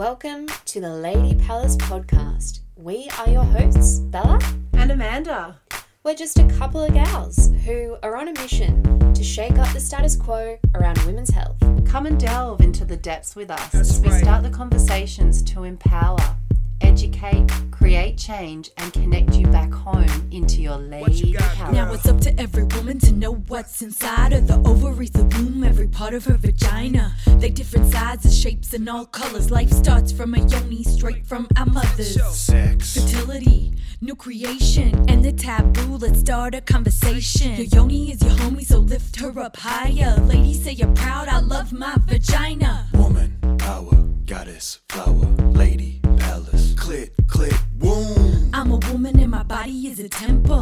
Welcome to the Lady Palace podcast. We are your hosts, Bella. And Amanda. We're just a couple of gals who are on a mission to shake up the status quo around women's health. Come and delve into the depths with us That's as we right. start the conversations to empower, educate, create change, and connect you back home into your lady power. Now it's up to every woman to know what's inside of the ovaries, the womb, every part of her vagina. They different sizes, shapes, and all colors. Life starts from a yoni, straight from our mothers. Sex. Fertility, new creation, and the taboo. Let's start a conversation. Your yoni is your homie, so lift her up higher. Ladies, say you're proud. I love my vagina. Woman, power, goddess, flower, lady, palace. Click, click, boom. I'm a woman, and my body is a temple,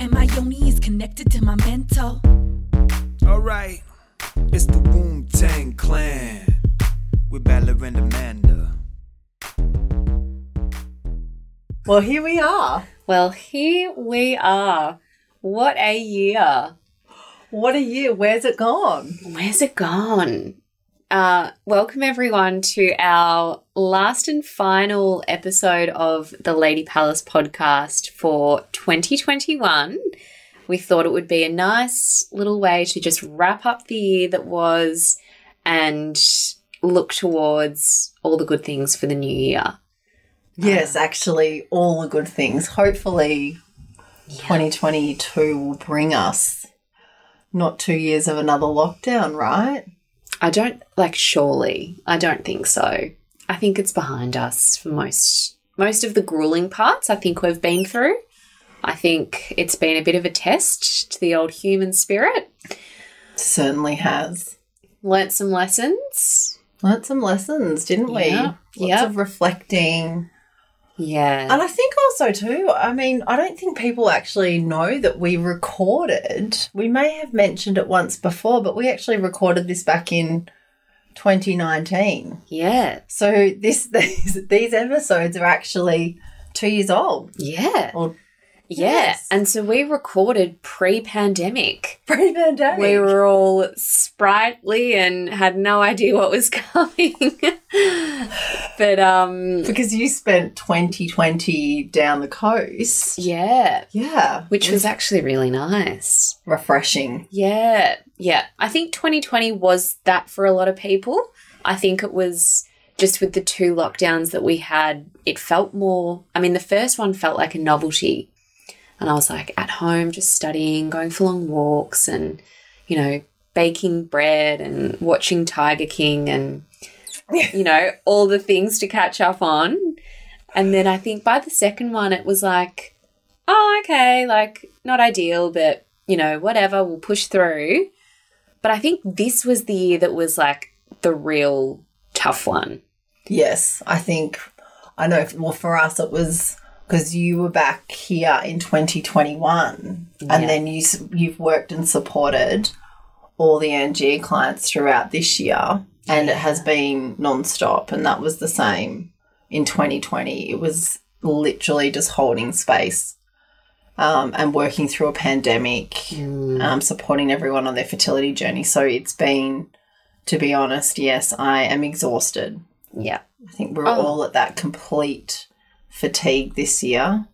and my yoni is connected to my mental. Alright, it's the Wu Tang Clan with Bella and Amanda. Well, here we are. Well, here we are. What a year. What a year. Where's it gone? Where's it gone? Uh, welcome everyone to our last and final episode of the Lady Palace podcast for 2021. We thought it would be a nice little way to just wrap up the year that was and look towards all the good things for the new year. Yes, actually, all the good things. Hopefully, 2022 will bring us not two years of another lockdown, right? I don't like surely. I don't think so. I think it's behind us for most most of the grueling parts I think we've been through. I think it's been a bit of a test to the old human spirit. Certainly has. Learned some lessons. Learned some lessons, didn't we? Yeah, Lots yeah. of reflecting. Yeah. And I think also, too, I mean, I don't think people actually know that we recorded. We may have mentioned it once before, but we actually recorded this back in 2019. Yeah. So this these, these episodes are actually two years old. Yeah. Or Yeah. Yes. And so we recorded pre-pandemic. pre-pandemic. We were all sprightly and had no idea what was coming. but um Because you spent 2020 down the coast. yeah, Yeah. which it was actually really nice. refreshing. Yeah, yeah. I think 2020 was that for a lot of people. I think it was just with the two lockdowns that we had, it felt more. I mean, the first one felt like a novelty. And I was like at home, just studying, going for long walks, and, you know, baking bread and watching Tiger King and, you know, all the things to catch up on. And then I think by the second one, it was like, oh, okay, like not ideal, but you know, whatever, we'll push through. But I think this was the year that was like the real tough one. Yes, I think I know. Well, for us, it was because you were back here in 2021, Yeah. and then you you've worked and supported all the NG clients throughout this year, and it has been non-stop, and that was the same in 2020. It was literally just holding space. Um, and working through a pandemic, um, supporting everyone on their fertility journey. So it's been, to be honest, yes, I am exhausted. Yeah. I think we're Oh. all at that complete fatigue this year.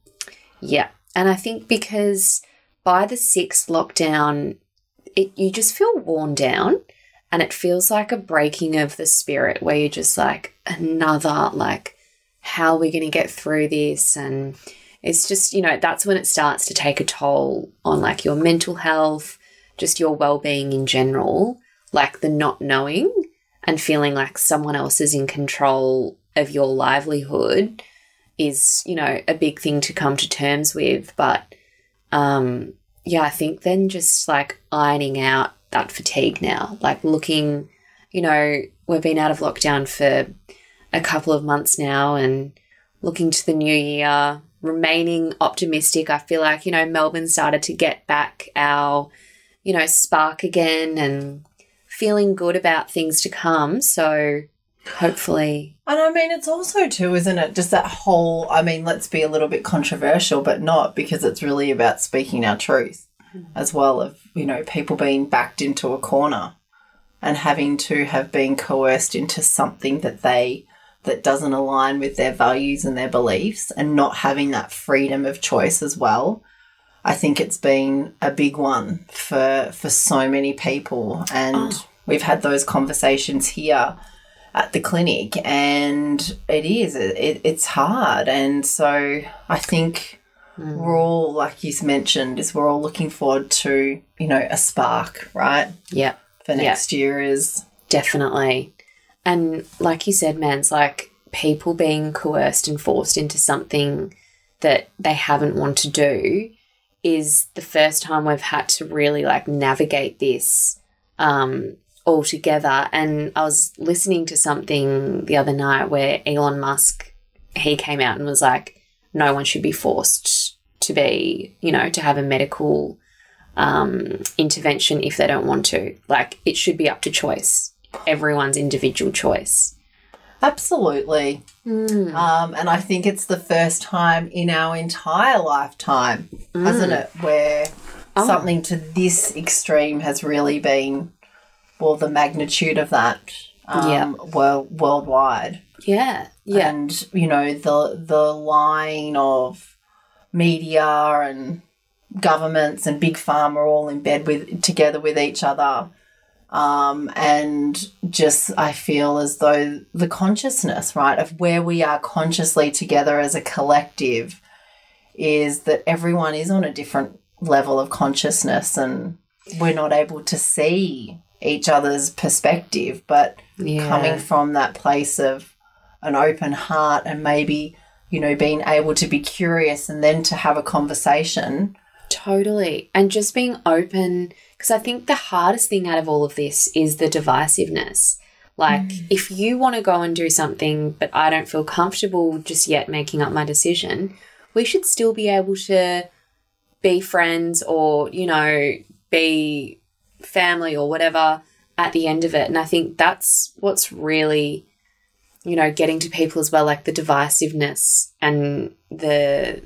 Yeah. And I think because by the sixth lockdown, it you just feel worn down and it feels like a breaking of the spirit where you're just like another like how are we going to get through this? And it's just you know that's when it starts to take a toll on like your mental health just your well-being in general like the not knowing and feeling like someone else is in control of your livelihood is you know a big thing to come to terms with. But um yeah i think then just like ironing out that fatigue now. Like looking you know we've been out of lockdown for a couple of months now and looking to the new year remaining optimistic. I feel like you know melbourne started to get back our you know spark again and feeling good about things to come. So hopefully And I mean, it's also, too, isn't it? Just that whole, I mean, let's be a little bit controversial, but not because it's really about speaking our truth as well, of, you know, people being backed into a corner and having to have been coerced into something that they that doesn't align with their values and their beliefs and not having that freedom of choice as well. I think it's been a big one for for so many people and ah. we've had those conversations here at the clinic and it is it, it's hard and so I think we're all like you mentioned is we're all looking forward to you know a spark right Yeah. for Yeah. next year is Definitely. And like you said, man, it's like people being coerced and forced into something that they haven't want to do is the first time we've had to really like navigate this um all together. And I was listening to something the other night where Elon Musk he came out and was like, no one should be forced to be, you know, to have a medical um, intervention if they don't want to. Like, it should be up to choice, everyone's individual choice. absolutely Mm. um, and I think it's the first time in our entire lifetime hasn't it where Oh. something to this extreme has really been well the magnitude of that um, Yeah. world, worldwide Yeah, yeah, and you know the the line of media and governments and big pharma are all in bed with together with each other um, and just i feel as though the consciousness right of where we are consciously together as a collective is that everyone is on a different level of consciousness and we're not able to see each other's perspective but yeah. coming from that place of an open heart and maybe you know being able to be curious and then to have a conversation Totally. And just being open, because I think the hardest thing out of all of this is the divisiveness. Like, mm. if you want to go and do something, but I don't feel comfortable just yet making up my decision, we should still be able to be friends or, you know, be family or whatever at the end of it. And I think that's what's really, you know, getting to people as well, like the divisiveness and the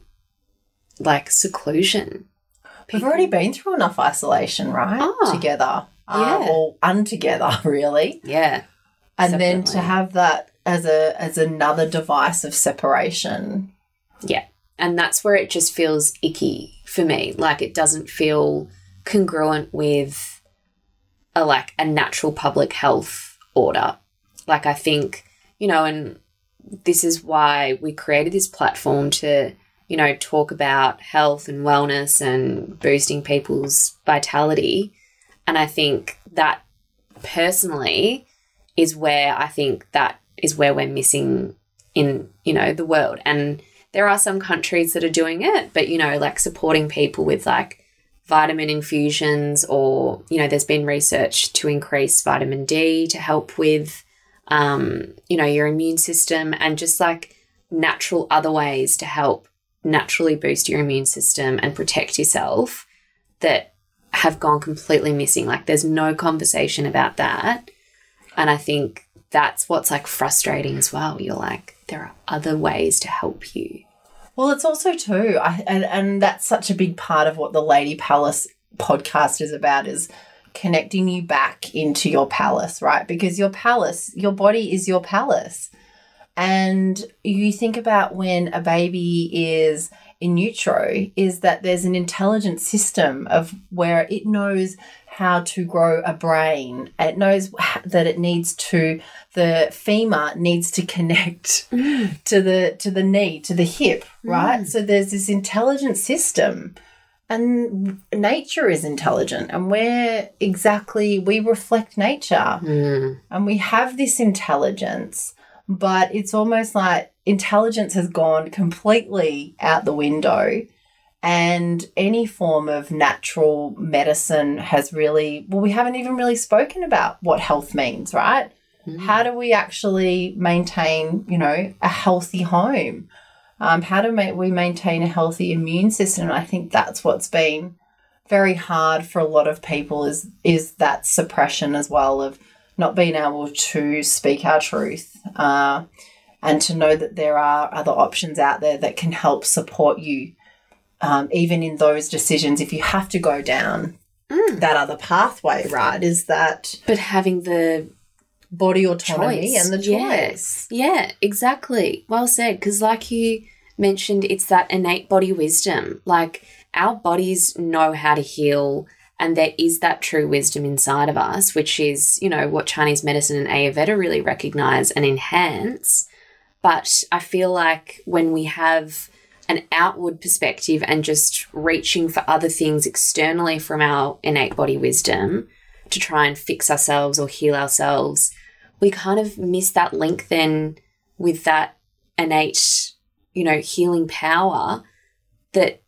like seclusion. we've already been through enough isolation right Ah. together uh, Yeah. or untogether really Yeah. and then to have that as a as another device of separation Yeah. And that's where it just feels icky for me. Like it doesn't feel congruent with a like a natural public health order. Like I think, you know, and this is why we created this platform to, you know, talk about health and wellness and boosting people's vitality. And I think that personally is where I think that is where we're missing in, you know, the world. And there are some countries that are doing it, but you know, like supporting people with like vitamin infusions or, you know, there's been research to increase vitamin D to help with um, you know, your immune system and just like natural other ways to help naturally boost your immune system and protect yourself that have gone completely missing. Like there's no conversation about that. And I think that's what's like frustrating as well. You're like, there are other ways to help you. Well, it's also too, I, and and that's such a big part of what the Lady Palace podcast is about is connecting you back into your palace, right? Because your palace, your body is your palace, and you think about when a baby is in utero, is that there's an intelligent system of where it knows how to grow a brain. It knows that it needs to the femur needs to connect mm. to the to the knee to the hip right? Mm. So there's this intelligent system and nature is intelligent and we're exactly we reflect nature. Hmm. And we have this intelligence but it's almost like intelligence has gone completely out the window and any form of natural medicine has really well we haven't even really spoken about what health means right? Hmm. How do we actually maintain you know a healthy home um, how do ma- we maintain a healthy immune system? I think that's what's been very hard for a lot of people is is that suppression as well of not being able to speak our truth uh, and to know that there are other options out there that can help support you um, even in those decisions if you have to go down that other pathway right is that But having the body autonomy Choice. and the Yeah. choice. Yeah, exactly. Well said. Because, like you mentioned, it's that innate body wisdom. Like, our bodies know how to heal, and there is that true wisdom inside of us, which is, you know, what Chinese medicine and Ayurveda really recognize and enhance. But I feel like when we have an outward perspective and just reaching for other things externally from our innate body wisdom to try and fix ourselves or heal ourselves, we kind of miss that link then with that innate, you know, healing power that,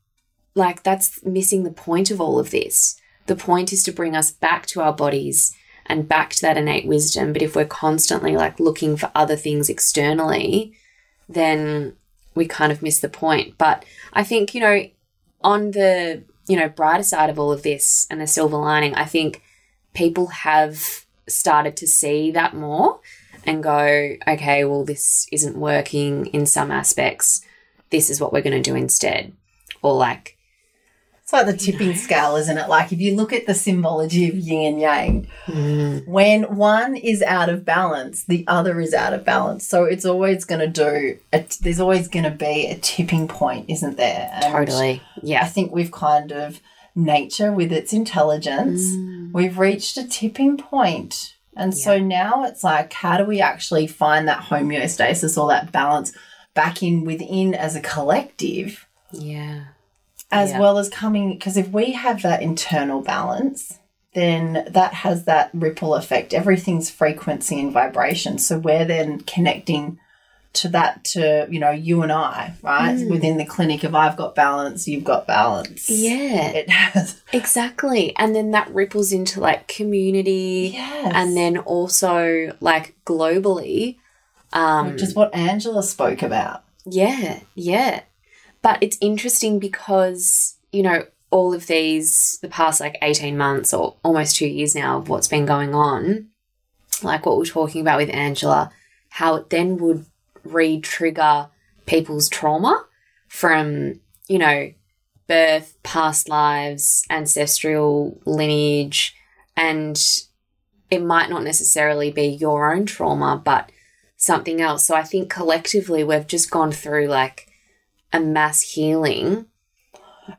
like, that's missing the point of all of this. The point is to bring us back to our bodies and back to that innate wisdom. But if we're constantly like looking for other things externally, then we kind of miss the point. But I think, you know, on the, you know, brighter side of all of this and the silver lining, I think people have started to see that more and go, okay, well, this isn't working in some aspects. This is what we're going to do instead. Or like, It's like the tipping scale, isn't it? Like if you look at the symbology of yin and yang, mm, when one is out of balance, the other is out of balance. So it's always going to do, a, there's always going to be a tipping point, isn't there? And totally. Yeah. I think we've kind of, nature with its intelligence, Mm. we've reached a tipping point. And so now it's like, how do we actually find that homeostasis or that balance back in within as a collective? Yeah. as Yeah. well as coming because if we have that internal balance then that has that ripple effect everything's frequency and vibration so we're then connecting to that to you know you and i right Mm. within the clinic if i've got balance you've got balance Yeah. it has Exactly. And then that ripples into like community yes and then also like globally. Um which is what angela spoke about Yeah, yeah. But it's interesting because, you know, all of these, the past like 18 months or almost two years now of what's been going on, like what we're talking about with Angela, how it then would re trigger people's trauma from, you know, birth, past lives, ancestral lineage, and it might not necessarily be your own trauma, but something else. So I think collectively we've just gone through like a mass healing.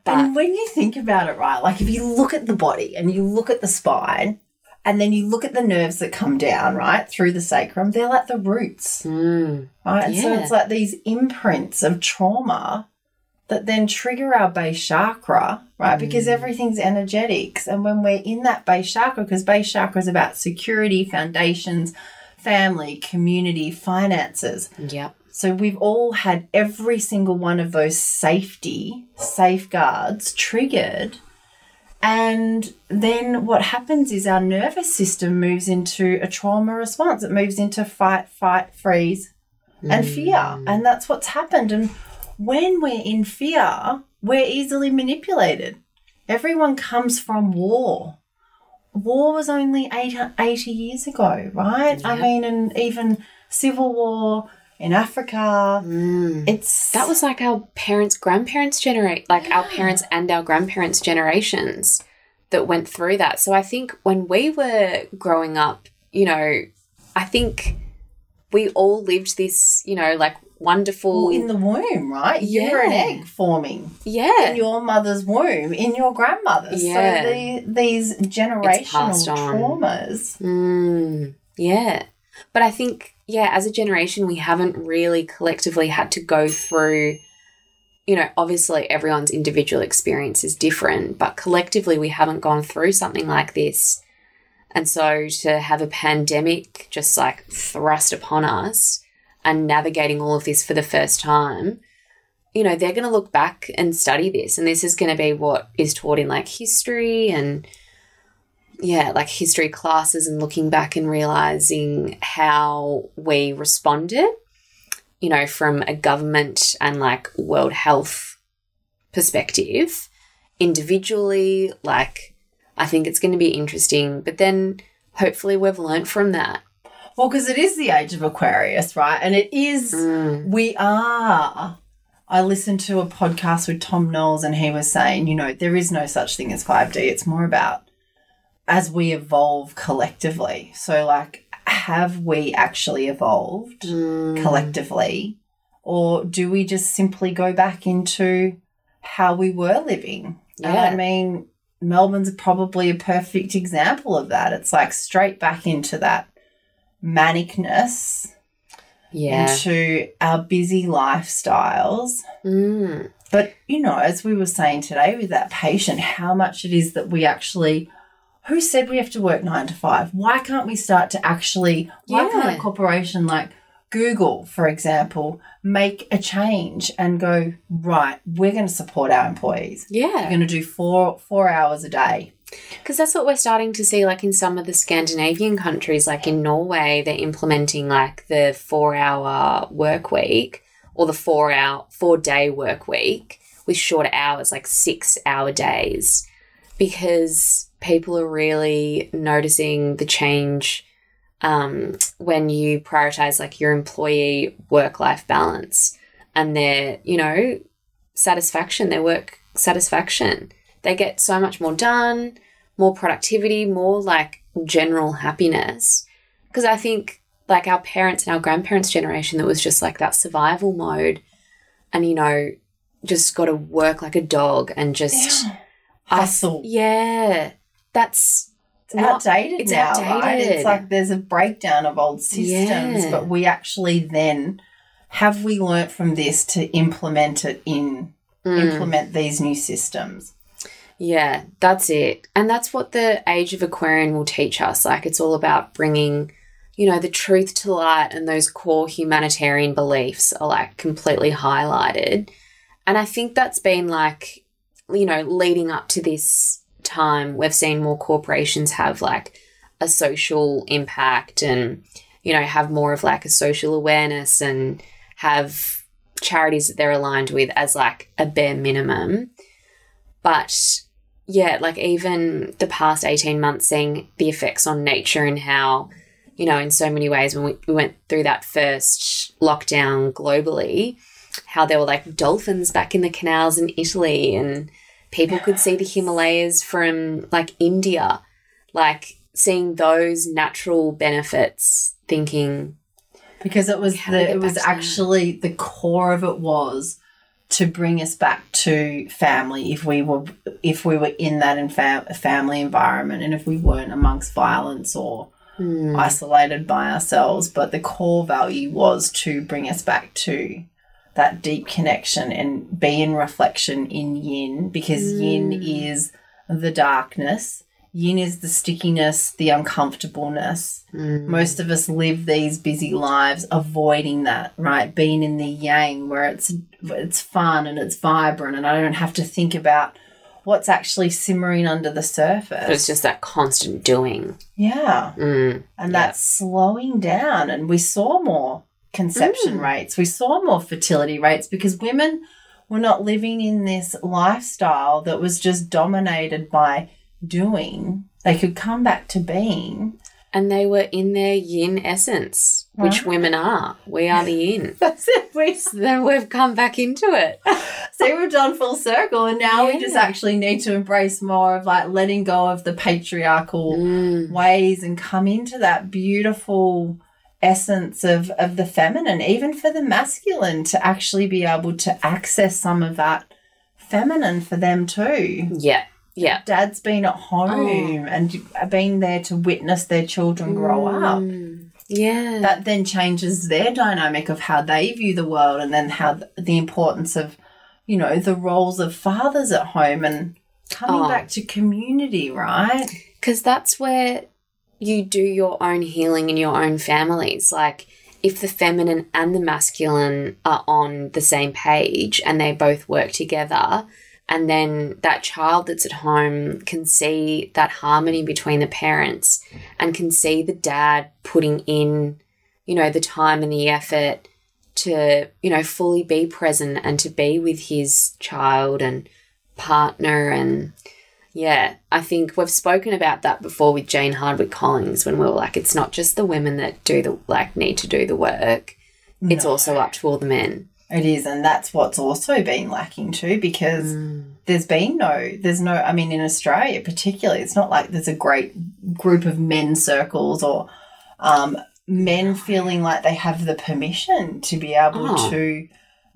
But and when you think about it right like if you look at the body and you look at the spine and then you look at the nerves that come down right through the sacrum they're like the roots Mm, Right. And so it's like these imprints of trauma that then trigger our base chakra, right? Because Mm. everything's energetics. And when we're in that base chakra, because base chakra is about security, foundations, family, community, finances. yep. So we've all had every single one of those safety safeguards triggered. And then what happens is our nervous system moves into a trauma response. It moves into fight, fight, freeze, and hmm. fear. And that's what's happened. And when we're in fear, we're easily manipulated. Everyone comes from war. War was only eight- 80 years ago, right? I mean, and even civil war in Africa. Mm. It's That was like our parents' grandparents generate, like our parents and our grandparents' generations that went through that. So I think when we were growing up, you know, I think we all lived this, you know, like wonderful. Well, in the womb, right? You were an egg forming yeah. in your mother's womb, in your grandmother's. Yeah. So the, these generational traumas. Mm, yeah. But I think, yeah, as a generation, we haven't really collectively had to go through, you know, obviously everyone's individual experience is different, but collectively we haven't gone through something like this. And so to have a pandemic just like thrust upon us and navigating all of this for the first time, you know, they're going to look back and study this. And this is going to be what is taught in like history and yeah, like history classes and looking back and realizing how we responded, you know, from a government and like World Health perspective, individually. Like, I think it's going to be interesting. But then hopefully we've learned from that. Well, because it is the age of Aquarius, right? And it is, Mm. we are. I listened to a podcast with Tom Knowles and he was saying, you know, there is no such thing as 5D. It's more about as we evolve collectively. So, like, have we actually evolved Mm. collectively? Or do we just simply go back into how we were living? And Yeah. I mean, Melbourne's probably a perfect example of that. It's like straight back into that manicness, Yeah. into our busy lifestyles. Mm. But, you know, as we were saying today with that patient, how much it is that we actually. Who said we have to work nine to five? Why can't we start to actually. Why can't a corporation like Google, for example, make a change and go, right, we're going to support our employees. Yeah. We're going to do four four hours a day. Because that's what we're starting to see, like in some of the Scandinavian countries, like in Norway, they're implementing like the four hour work week or the four hour, four day work week with shorter hours, like six hour days, because people are really noticing the change um, when you prioritize like your employee work life balance and their, you know, satisfaction, their work satisfaction. They get so much more done, more productivity, more like general happiness. Because I think like our parents and our grandparents' generation, that was just like that survival mode, and you know, just got to work like a dog and just I- Hustle. yeah, that's It's outdated it's now, right? outdated. It's like there's a breakdown of old systems, Yeah. but we actually then have we learnt from this to implement it in Mm. implement these new systems. Yeah, that's it. And that's what the Age of Aquarian will teach us. Like, it's all about bringing, you know, the truth to light, and those core humanitarian beliefs are like completely highlighted. And I think that's been like, you know, leading up to this time, we've seen more corporations have like a social impact and, you know, have more of like a social awareness and have charities that they're aligned with as like a bare minimum. But yeah, like even the past 18 months, seeing the effects on nature and how, you know, in so many ways, when we, we went through that first lockdown globally, how there were like dolphins back in the canals in Italy and people could see the Himalayas from like India, like seeing those natural benefits, thinking, Because it was How do we the it was back to that? actually the core of it was to bring us back to family if we were if we were in that in fam- family environment and if we weren't amongst violence or hmm, isolated by ourselves, but the core value was to bring us back to that deep connection and be in reflection in yin because yin is the darkness. Yin is the stickiness, the uncomfortableness. hmm, Most of us live these busy lives avoiding that, right? Being in the yang where it's it's fun and it's vibrant and I don't have to think about what's actually simmering under the surface. it's just that constant doing. yeah Mm, and that's slowing down and we saw more conception Mm. rates we saw more fertility rates because women were not living in this lifestyle that was just dominated by doing they could come back to being and they were in their yin essence, which women are. We are the yin. that's it we So then we've come back into it. see we've done full circle and now we just actually need to embrace more of like letting go of the patriarchal Mm, ways and come into that beautiful essence of, of the feminine, even for the masculine, to actually be able to access some of that feminine for them too. yeah, yeah. Dad's been at home and been there to witness their children grow up. Mm, yeah. That then changes their dynamic of how they view the world and then how th- the importance of, you know, the roles of fathers at home and coming Oh. back to community, right? Because that's where you do your own healing in your own families. Like, if the feminine and the masculine are on the same page and they both work together, and then that child that's at home can see that harmony between the parents and can see the dad putting in, you know, the time and the effort to, you know, fully be present and to be with his child and partner and yeah, I think we've spoken about that before with Jane Hardwicke Collins when we were like, it's not just the women that do the like need to do the work. It's also up to all the men. It is, and that's what's also been lacking too, because there's been no, there's no, I mean, in Australia particularly, it's not like there's a great group of men circles or um, men feeling like they have the permission to be able Oh. to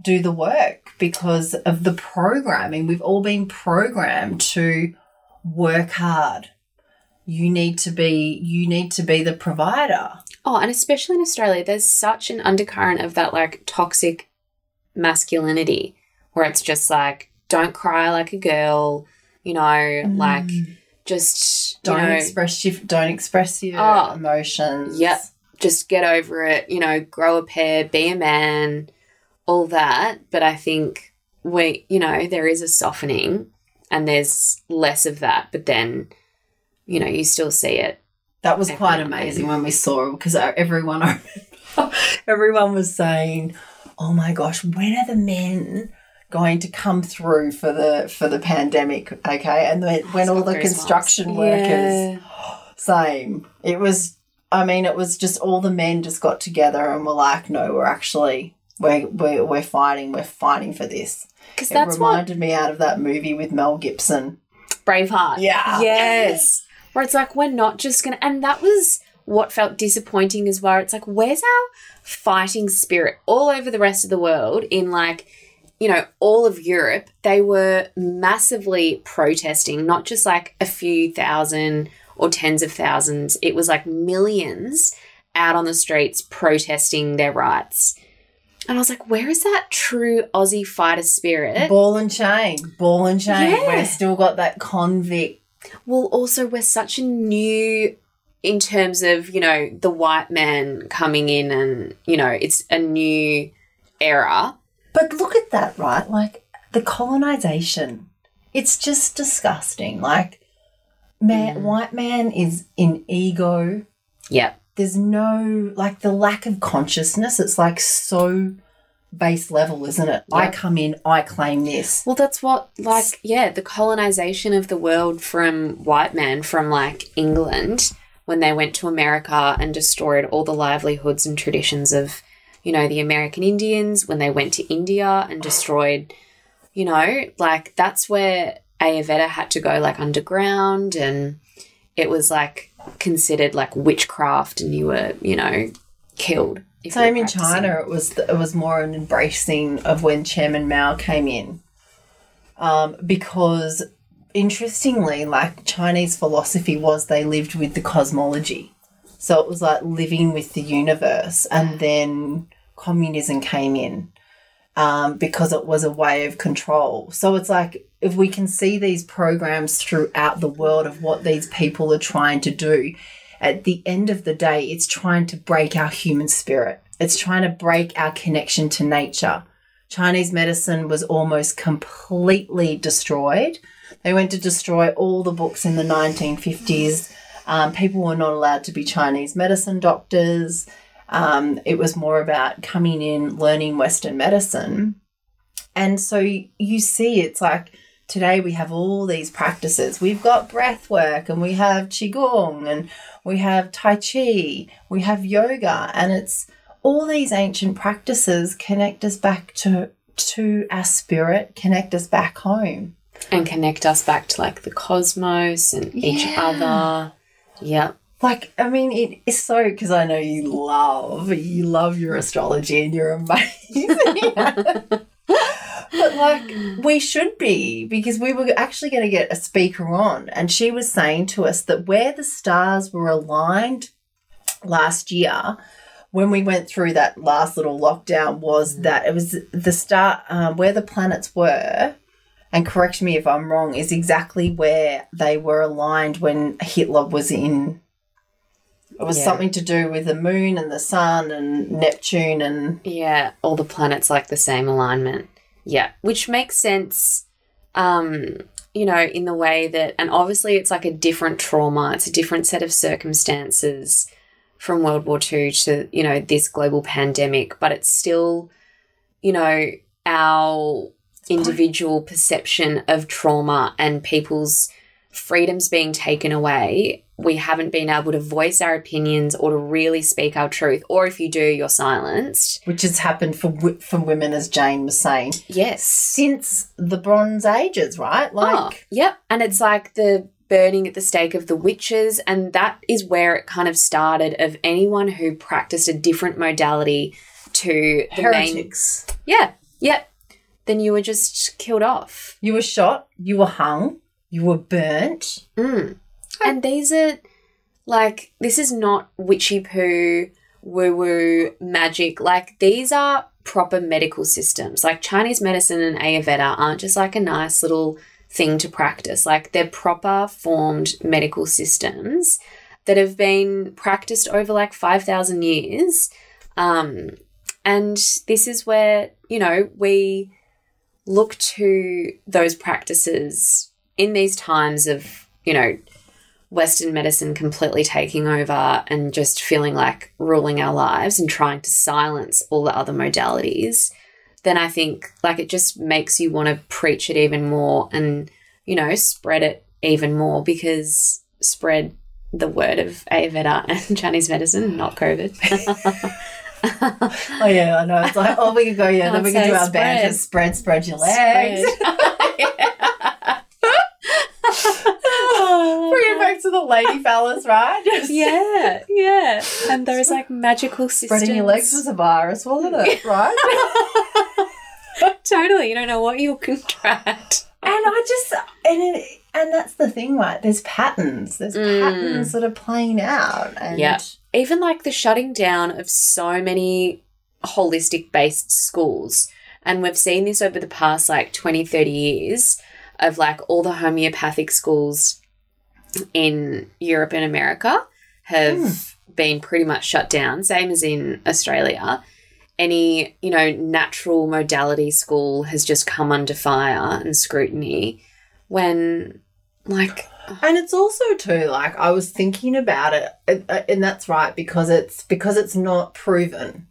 do the work because of the programming. We've all been programmed to work hard. You need to be you need to be the provider. Oh, and especially in Australia, there's such an undercurrent of that like toxic masculinity where it's just like, don't cry like a girl, you know, mm. like just, Don't you know, express your don't express your Oh. emotions. Yep. just get over it, you know, grow a pair, be a man, all that. But I think we, you know, there is a softening and there's less of that, but then, you know, you still see it. That was quite amazing when we saw it because uh, everyone, I remember, everyone was saying, "Oh my gosh, when are the men going to come through for the for the pandemic?" Okay, and when, when all the construction workers, Yeah. same. It was. I mean, it was just all the men just got together and were like, "No, we're actually we're we're, we're fighting. We're fighting for this." Because It that's what reminded me out of that movie with Mel Gibson. Braveheart. Yeah. Yes. Where it's like, we're not just going to. And that was what felt disappointing as well. It's like, where's our fighting spirit all over the rest of the world in like, you know, all of Europe? They were massively protesting, not just like a few thousand or tens of thousands. It was like millions out on the streets protesting their rights. And I was like, where is that true Aussie fighter spirit? Ball and chain, ball and chain. Yeah. We've still got that convict Well, also, we're such a new, in terms of, you know, the white man coming in and, you know, it's a new era. But look at that, right? Like the colonization. It's just disgusting. Like man, mm. white man is in ego. Yep. There's no like the lack of consciousness. It's like so base level, isn't it? I come in, I claim this. Well, that's what, like, yeah, the colonization of the world from white men from, like, England when they went to America and destroyed all the livelihoods and traditions of, you know, the American Indians when they went to India and destroyed, you know, like, that's where Ayurveda had to go, like, underground and it was, like, considered, like, witchcraft and you were, you know, killed. if you were Same in. China. It was it was more an embracing of when Chairman Mao came in, um, because interestingly, like Chinese philosophy was they lived with the cosmology, so it was like living with the universe, and then communism came in. Um, because it was a way of control. So it's like if we can see these programs throughout the world of what these people are trying to do, at the end of the day, it's trying to break our human spirit. It's trying to break our connection to nature. Chinese medicine was almost completely destroyed. They went to destroy all the books in the 1950s. Um, people were not allowed to be Chinese medicine doctors. Um, it was more about coming in, learning Western medicine. And so you see, it's like today we have all these practices. We've got breath work and we have Qigong and we have Tai Chi, we have yoga, and it's all these ancient practices connect us back to to our spirit, connect us back home. And connect us back to, like, the cosmos and each other. Yep. Like, I mean, it is so because I know you love you love your astrology and you're amazing. but like, we should be because we were actually going to get a speaker on, and she was saying to us that where the stars were aligned last year. When we went through that last little lockdown, was that it was the star um, where the planets were, and correct me if I'm wrong, is exactly where they were aligned when Hitler was in. It was Yeah. something to do with the moon and the sun and Neptune and Yeah, all the planets like the same alignment. Yeah, which makes sense. Um, you know, in the way that, and obviously it's like a different trauma. It's a different set of circumstances from World War II to you know this global pandemic, but it's still, you know, our individual perception of trauma and people's freedoms being taken away. We haven't been able to voice our opinions or to really speak our truth, or if you do, you're silenced. which has happened for for women, as Jane was saying, Yes. since the Bronze Ages, right? Oh, Like, yep. And it's like the burning at the stake of the witches. And that is where it kind of started of anyone who practiced a different modality to the main. Heretics. Yeah, yep. Then you were just killed off. You were shot, you were hung, you were burnt. Mm. And these are like this is not witchy poo, woo woo magic. Like these are proper medical systems. Like Chinese medicine and Ayurveda aren't just like a nice little thing to practice. Like they're proper formed medical systems that have been practiced over like 5,000 years. Um, and this is where, you know, we look to those practices in these times of, you know, Western medicine completely taking over and just feeling like ruling our lives and trying to silence all the other modalities, then I think like it just makes you want to preach it even more and, you know, spread it even more because spread the word of Ayurveda and Chinese medicine, not COVID. Oh yeah, I know. It's like, oh, we could go, yeah, then we can do our spread. banter. Spread, spread your legs. Bring it back to the lady fellas, right? Just yeah, yeah. And there is like magical systems. Spreading your legs was a virus, wasn't it? Right? totally. You don't know what you'll contract. and I just and it, and that's the thing, right? There's patterns. There's Mm. patterns that are playing out. And Yeah. Even like the shutting down of so many holistic based schools. And we've seen this over the past like 20, 30 years of like all the homeopathic schools in Europe and America have been pretty much shut down, same as in Australia. Any, you know, natural modality school has just come under fire and scrutiny when like And it's also too like I was thinking about it, and- uh, that's right because it's because it's not proven,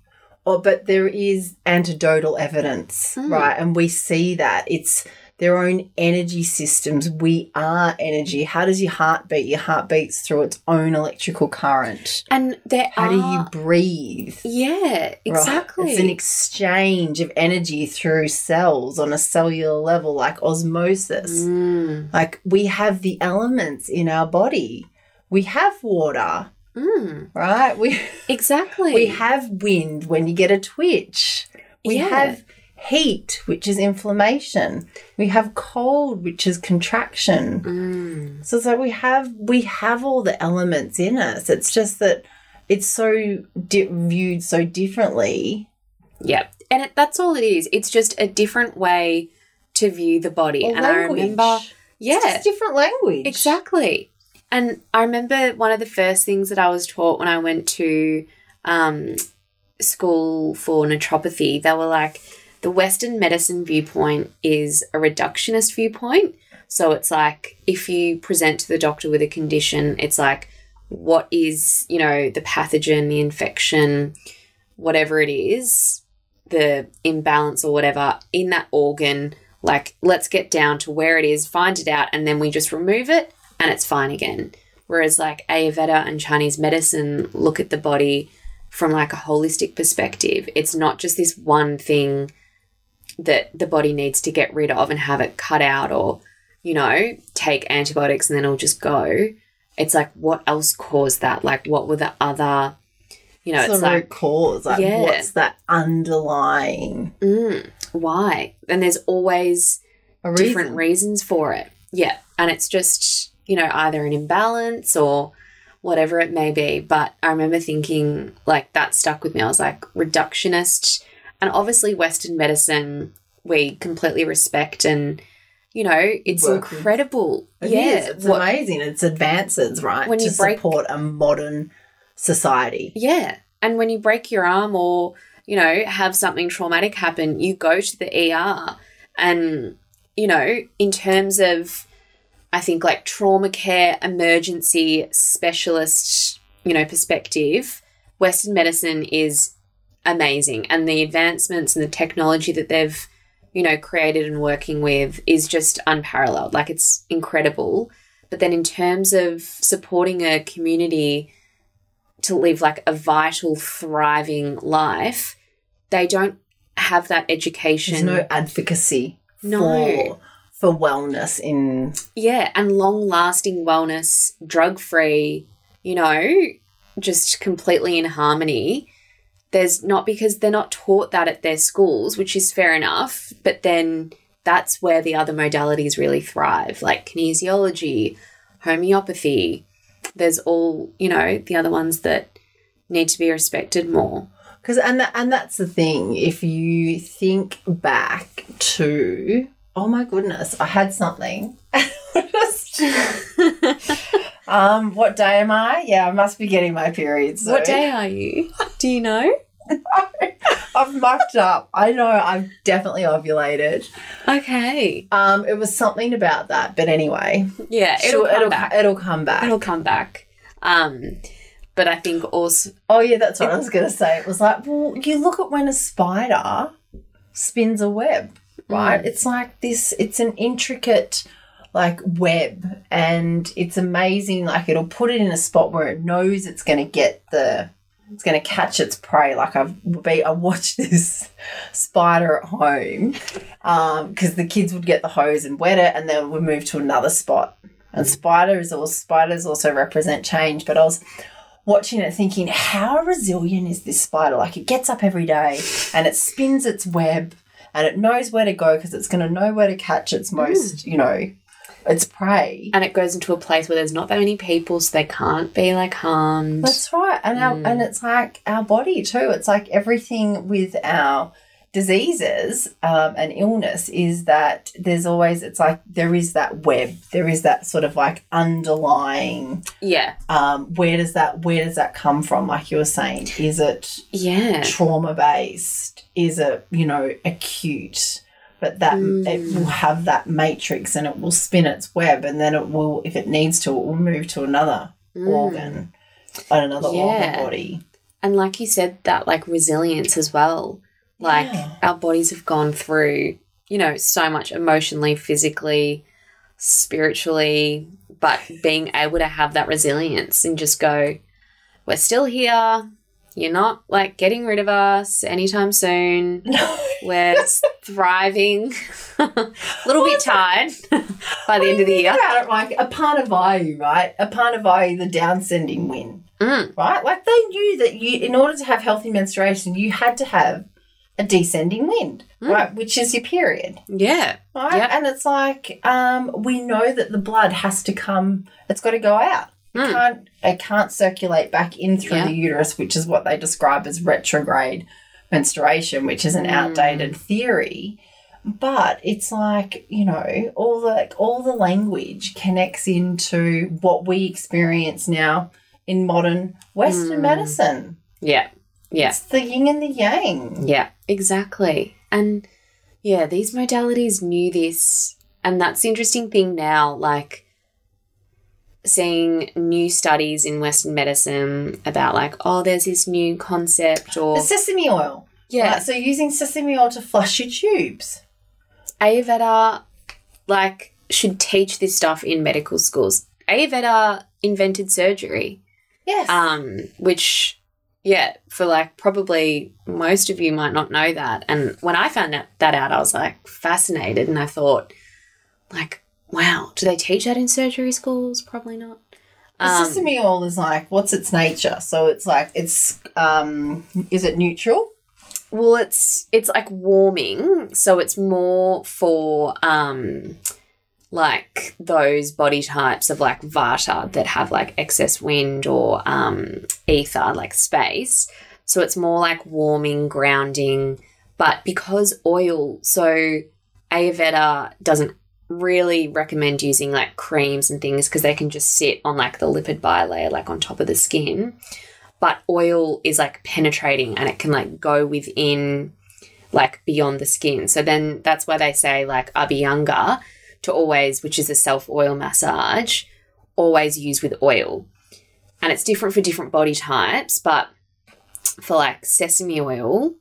or but there is antidotal evidence, right? And we see that it's their own energy systems. We are energy. How does your heart beat? Your heart beats through its own electrical current. and there How are do you breathe? Yeah, Right? exactly. It's an exchange of energy through cells on a cellular level, like osmosis. Mm, Like we have the elements in our body. We have water, mm, right? We exactly. we have wind when you get a twitch. We Yeah. have heat, which is inflammation. We have cold, which is contraction. Mm, So it's like we have we have all the elements in us. It's just that it's so di- viewed so differently. yeah, and it, that's all it is. It's just a different way to view the body. Or and I language. remember, It's yeah, just different language. exactly. And I remember one of the first things that I was taught when I went to um, school for naturopathy. They were like, the Western medicine viewpoint is a reductionist viewpoint. So it's like if you present to the doctor with a condition, it's like, what is, you know, the pathogen, the infection, whatever it is, the imbalance or whatever in that organ. Like, let's get down to where it is, find it out, and then we just remove it and it's fine again. Whereas, like, Ayurveda and Chinese medicine look at the body from like a holistic perspective. It's not just this one thing that the body needs to get rid of and have it cut out or, you know, take antibiotics and then it'll just go. It's like, what else caused that? Like, what were the other, you know, It's it's the root like, cause. Like, Yeah. what's that underlying mm, why? And there's always a different reasons for it. Yeah. And it's just, you know, either an imbalance or whatever it may be. But I remember thinking, like, that stuck with me. I was like, reductionist. And obviously, Western medicine, we completely respect and, you know, it's Work with. incredible. It yeah. is. It's what- amazing. It's advances, right? When to you break- support a modern society. Yeah. And when you break your arm or, you know, have something traumatic happen, you go to the ER. And, you know, in terms of, I think like trauma care, emergency specialist, you know, perspective, Western medicine is amazing. And the advancements and the technology that they've, you know, created and working with is just unparalleled. Like it's incredible. But then in terms of supporting a community, to live like a vital, thriving life, they don't have that education. There's no advocacy No. for for wellness in Yeah, and long lasting wellness, drug free, you know, just completely in harmony. There's not because they're not taught that at their schools, which is fair enough, but then that's where the other modalities really thrive, like kinesiology, homeopathy. There's all, you know, the other ones that need to be respected more. Because and that, and that's the thing. If you think back to oh my goodness, I had something. Um, what day am I? Yeah, I must be getting my periods. soon. What day are you? Do you know? I've mucked up. I know I've definitely ovulated. Okay. Um, it was something about that, but anyway, Yeah, it'll Sure, come it'll, back. it'll come back. It'll come back. Um, but I think also, Oh yeah, that's what I was gonna say. It was like, well, you look at when a spider spins a web, right? It's like this. It's an intricate, like web, and it's amazing. Like it'll put it in a spot where it knows it's gonna get the. It's going to catch its prey. Like I've be, I watched this spider at home um, because the kids would get the hose and wet it, and then we move to another spot. And spiders or spiders also represent change. But I was watching it thinking, how resilient is this spider? Like it gets up every day and it spins its web and it knows where to go because it's going to know where to catch its hmm. most, you know, its prey. and it goes into a place where there's not that many people, so they can't be like harmed. That's right. And our, and it's like our body too. It's like everything with our diseases um, and illness is that there's always it's like there is that web there is that sort of like underlying yeah, um, where does that where does that come from like you were saying is it yeah, trauma based is it you know acute but that it hmm. will have that matrix and it will spin its web and then it will if it needs to it will move to another hmm. organ and another Yeah. organ body and like you said, that like resilience as well. Like Yeah. our bodies have gone through, you know, so much emotionally, physically, spiritually, but being able to have that resilience and just go, we're still here. You're not like getting rid of us anytime soon. We're thriving. a little bit tired by the end of the year. About it like Apana Vayu, right? Apana Vayu, the downsending wind, Mm. right? Like they knew that you, in order to have healthy menstruation, you had to have a descending wind, right? Which is your period. Yeah. right? Yep. And it's like um, we know that the blood has to come; it's got to go out. It Mm. can't it can't circulate back in through Yeah. the uterus, which is what they describe as retrograde menstruation, which is an Mm. outdated theory. But it's like you know all the all the language connects into what we experience now in modern Western Mm. medicine. Yeah. Yeah. It's the yin and the yang. Yeah, exactly. And yeah, these modalities knew this. And that's the interesting thing now, like seeing new studies in Western medicine about, like, oh, there's this new concept or. The sesame oil. Yeah. Right, so using sesame oil to flush your tubes. Ayurveda, like, should teach this stuff in medical schools. Ayurveda invented surgery. Yes. um, which yeah, for like probably most of you might not know that. And when I found that, that out, I was like fascinated, and I thought, like, wow, do they teach that in surgery schools? Probably not. The Um, sesame oil is like, what's its nature? So it's like, it's, um, is it neutral? well, it's it's like warming, so it's more for um, like those body types of like vata that have like excess wind or um, ether, like space. So it's more like warming, grounding. But because oil, so Ayurveda doesn't really recommend using like creams and things because they can just sit on like the lipid bilayer, like on top of the skin. But oil is like penetrating and it can like go within, like beyond the skin. So then that's why they say like Abhyanga to always, which is a self oil massage, always use with oil. And it's different for different body types, but for like sesame oil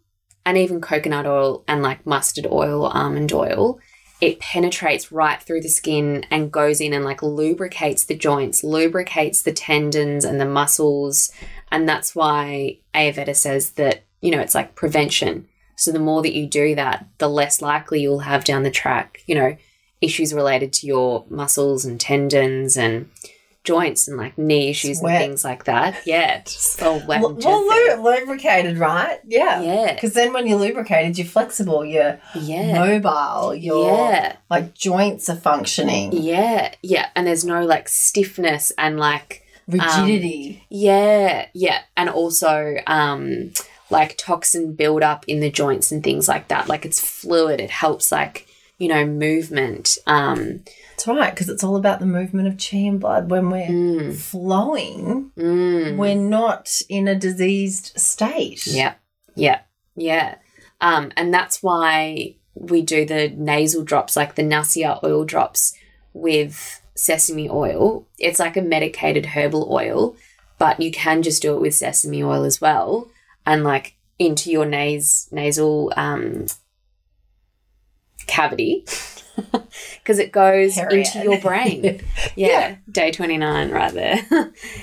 and even coconut oil and like mustard oil or almond oil, it penetrates right through the skin and goes in and like lubricates the joints, lubricates the tendons and the muscles. And that's why Ayurveda says that, you know, it's like prevention. So the more that you do that, the less likely you'll have down the track, you know, issues related to your muscles and tendons and joints and like knee issues and things like that. Yeah, all wet Well, well, lu- lubricated, right? Yeah. Yeah. Because then when you're lubricated, you're flexible, you're Yeah. mobile, your Yeah. like joints are functioning, Yeah. Yeah. And there's no like stiffness and like rigidity. Yeah, yeah. And also um like toxin buildup in the joints and things like that. Like it's fluid. It helps like, you know, movement. Um That's right, because it's all about the movement of chi and blood. When we're mm, flowing, mm, we're not in a diseased state. yeah. Yeah. Yeah. Um and that's why we do the nasal drops like the Nasya oil drops with sesame oil. It's like a medicated herbal oil, but you can just do it with sesame oil as well and like into your nas nasal um cavity because it goes into your brain. yeah, day 29 right there.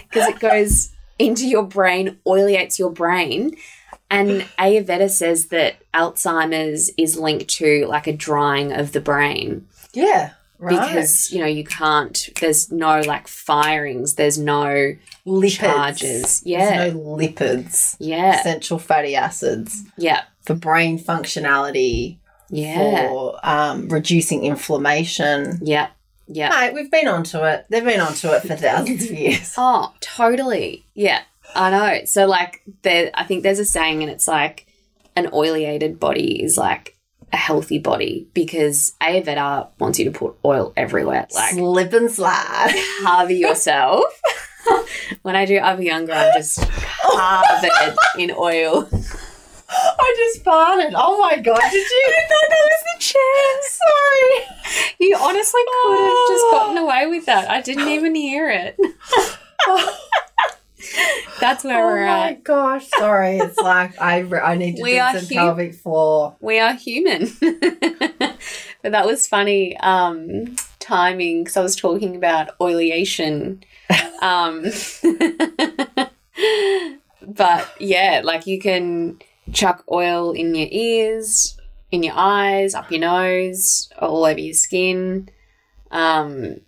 Because it goes into your brain, oleates your brain. And Ayurveda says that Alzheimer's is linked to like a drying of the brain Yeah. Right. because, you know, you can't, there's no like firings, there's no lipids. charges. Yeah. There's no lipids. Yeah. Essential fatty acids Yeah. for brain functionality, Yeah. for um, reducing inflammation. Yeah. Yeah. Mate, we've been onto it. They've been onto it for thousands of years. Oh, totally. Yeah, I know. So, like, there, I think there's a saying, and it's like an oilated body is like a healthy body because Ayurveda wants you to put oil everywhere. Like, Slip and slide. cover yourself. when I do Abhyanga, I'm just covered in oil. I just farted. Oh my god, did you? I thought that was the chair. Sorry. You honestly could have just gotten away with that. I didn't even hear it. That's where Oh we're at. Oh my gosh, sorry. It's like I, I need to We do some hu- pelvic floor. we are human. but that was funny um, timing because I was talking about oleation. Um, but yeah, like you can chuck oil in your ears, in your eyes, up your nose, all over your skin. Um,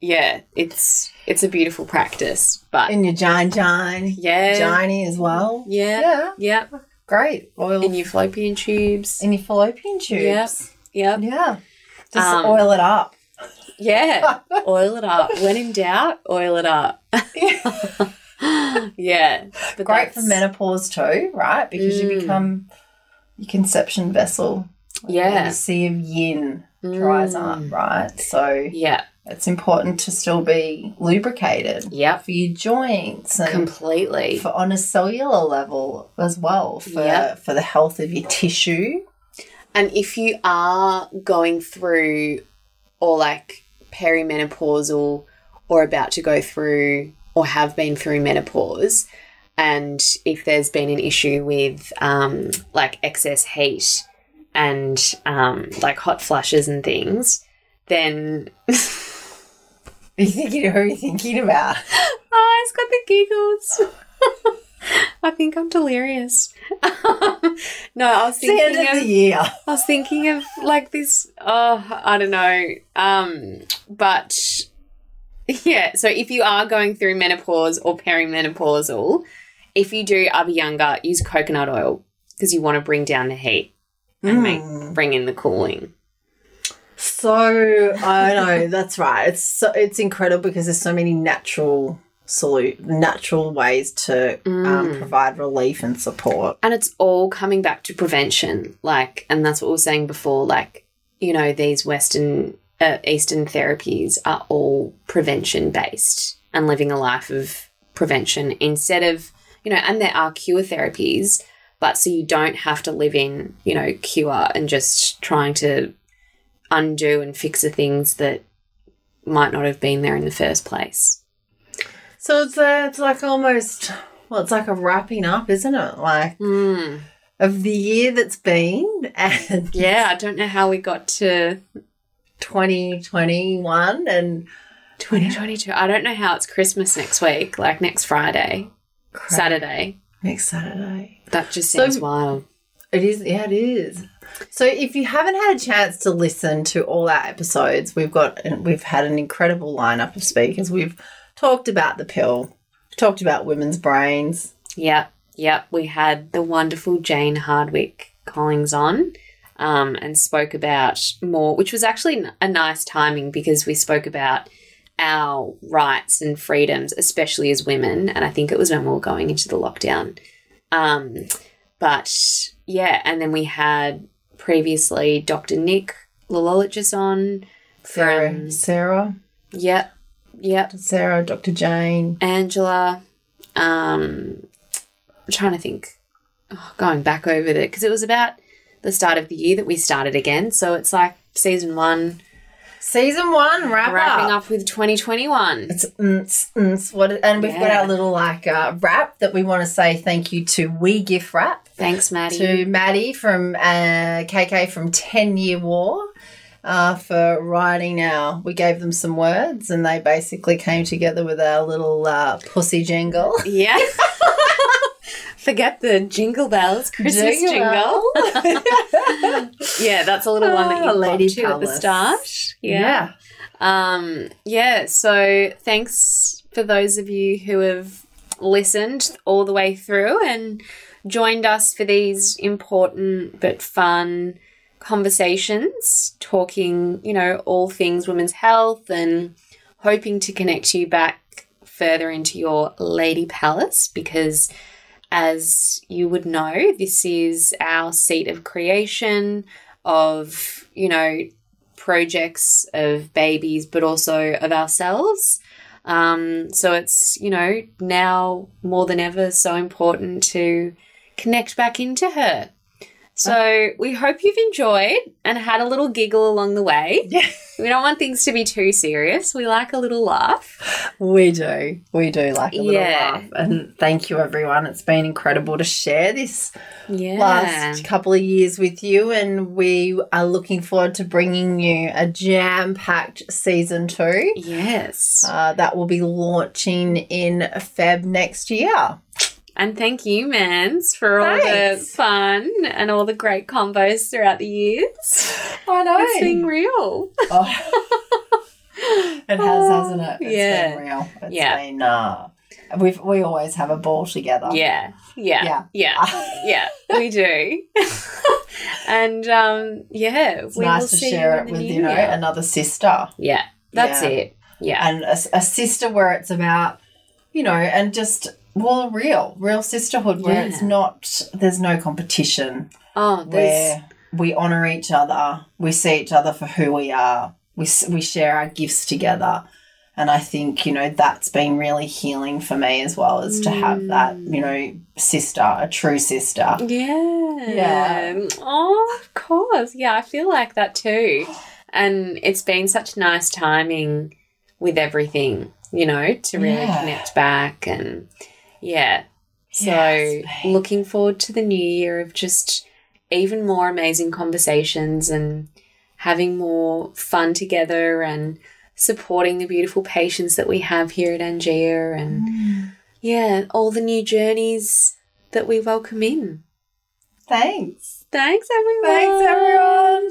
yeah, it's it's a beautiful practice. But In your gine gine. yeah, Giny as well. yeah, Yeah. yeah, Great. Oil in your fallopian tubes. in your fallopian tubes. Yep. Yep. Yeah. Just Um, oil it up. Yeah, oil it up. When in doubt, oil it up. yeah, but Great for menopause too, right? Because you Mm. become your conception vessel. Yeah. The sea of yin dries up, Mm. right? So Yeah, it's important to still be lubricated Yeah. for your joints and completely. for on a cellular level as well for Yep. for the health of your tissue. And if you are going through or like perimenopausal or about to go through or have been through menopause, and if there's been an issue with um, like excess heat and um, like hot flushes and things, then Are you thinking who are you thinking about? Oh, it's got the giggles. I think I'm delirious. no, I was It's the end thinking of of, the year. I was thinking of like this. Oh, I don't know. Um, but yeah. So if you are going through menopause or perimenopausal, if you do Abhyanga, use coconut oil because you want to bring down the heat and Mm. make bring in the cooling. So I know that's right. It's so, it's incredible because there's so many natural salute natural ways to um, Mm. provide relief and support. and it's all coming back to prevention like and that's what we were saying before like you know these western uh, eastern therapies are all prevention based and living a life of prevention instead of you know and there are cure therapies but so you don't have to live in you know cure and just trying to undo and fix the things that might not have been there in the first place So it's uh, it's like almost well, it's like a wrapping up, isn't it? Like mm. of the year that's been and yeah i don't know how we got to 2021 and 2022. I don't know how it's Christmas next week, like next Friday, crap, Saturday. next Saturday. That just So- seems wild. It is, yeah, it is. So if you haven't had a chance to listen to all our episodes, we've got we've had an incredible lineup of speakers. We've talked about the pill, talked about women's brains. Yep, yep. We had the wonderful Jane Hardwicke Collins on um, and spoke about more, which was actually a nice timing because we spoke about our rights and freedoms, especially as women. And I think it was when we were going into the lockdown. Um, but yeah, and then we had previously Dr. Nick Lalologis on. Sarah, From, Sarah, yep, yep. Sarah, Dr. Jane. Angela. Um, I'm trying to think. Oh, going back over there because it was about the start of the year that we started again. So it's like season one Season one, wrap wrapping up. up with 2021. It's mm, mm, what, and we've got our little like uh, wrap that we want to say thank you to We Gift Wrap. Thanks, Maddie. to Maddie from uh, KK from 10 Year War uh, for writing now. We gave them some words and they basically came together with our little uh, pussy jingle. yeah. Forget the jingle bells, Christmas jingle. yeah, that's a little one that Ah, you Lady Lady to at the start. Yeah. Um, yeah, so thanks for those of you who have listened all the way through and joined us for these important but fun conversations, talking, you know, all things women's health and hoping to connect you back further into your lady palace because as you would know, this is our seat of creation of, you know, projects of babies, but also of ourselves. Um, so it's, you know, now more than ever so important to connect back into her. So we hope you've enjoyed and had a little giggle along the way. Yeah. We don't want things to be too serious. We like a little laugh. We do. We do like a little Yeah. laugh. And thank you, everyone. It's been incredible to share this Yeah. last couple of years with you. And we are looking forward to bringing you a jam packed season two. Yes. Uh, that will be launching in Feb next year. And thank you, Mans, for all the fun and all the great combos throughout the years. I know. It's been real. Oh. it has, hasn't it? It's Yeah. been real. It's Yeah. been, uh, we've, we always have a ball together. Yeah. Yeah. Yeah. Yeah. Yeah. we do. and um, yeah, It's we nice will to see share it with, you know, year. another sister. Yeah. That's Yeah. it. Yeah. And a, a sister where it's about, you know, and just, well, real, real sisterhood where Yeah. it's not, there's no competition, oh, there's where we honor each other, we see each other for who we are, we, we share our gifts together. And I think, you know, that's been really healing for me as well, is to have that, mm. you know, sister, a true sister. Yeah. Yeah. Oh, of course. Yeah, I feel like that too. And it's been such nice timing with everything, you know, to really Yeah. connect back and yeah. So Yes, looking forward to the new year of just even more amazing conversations and having more fun together and supporting the beautiful patients that we have here at Angia and mm. yeah, all the new journeys that we welcome in. Thanks. Thanks, everyone. Thanks, everyone.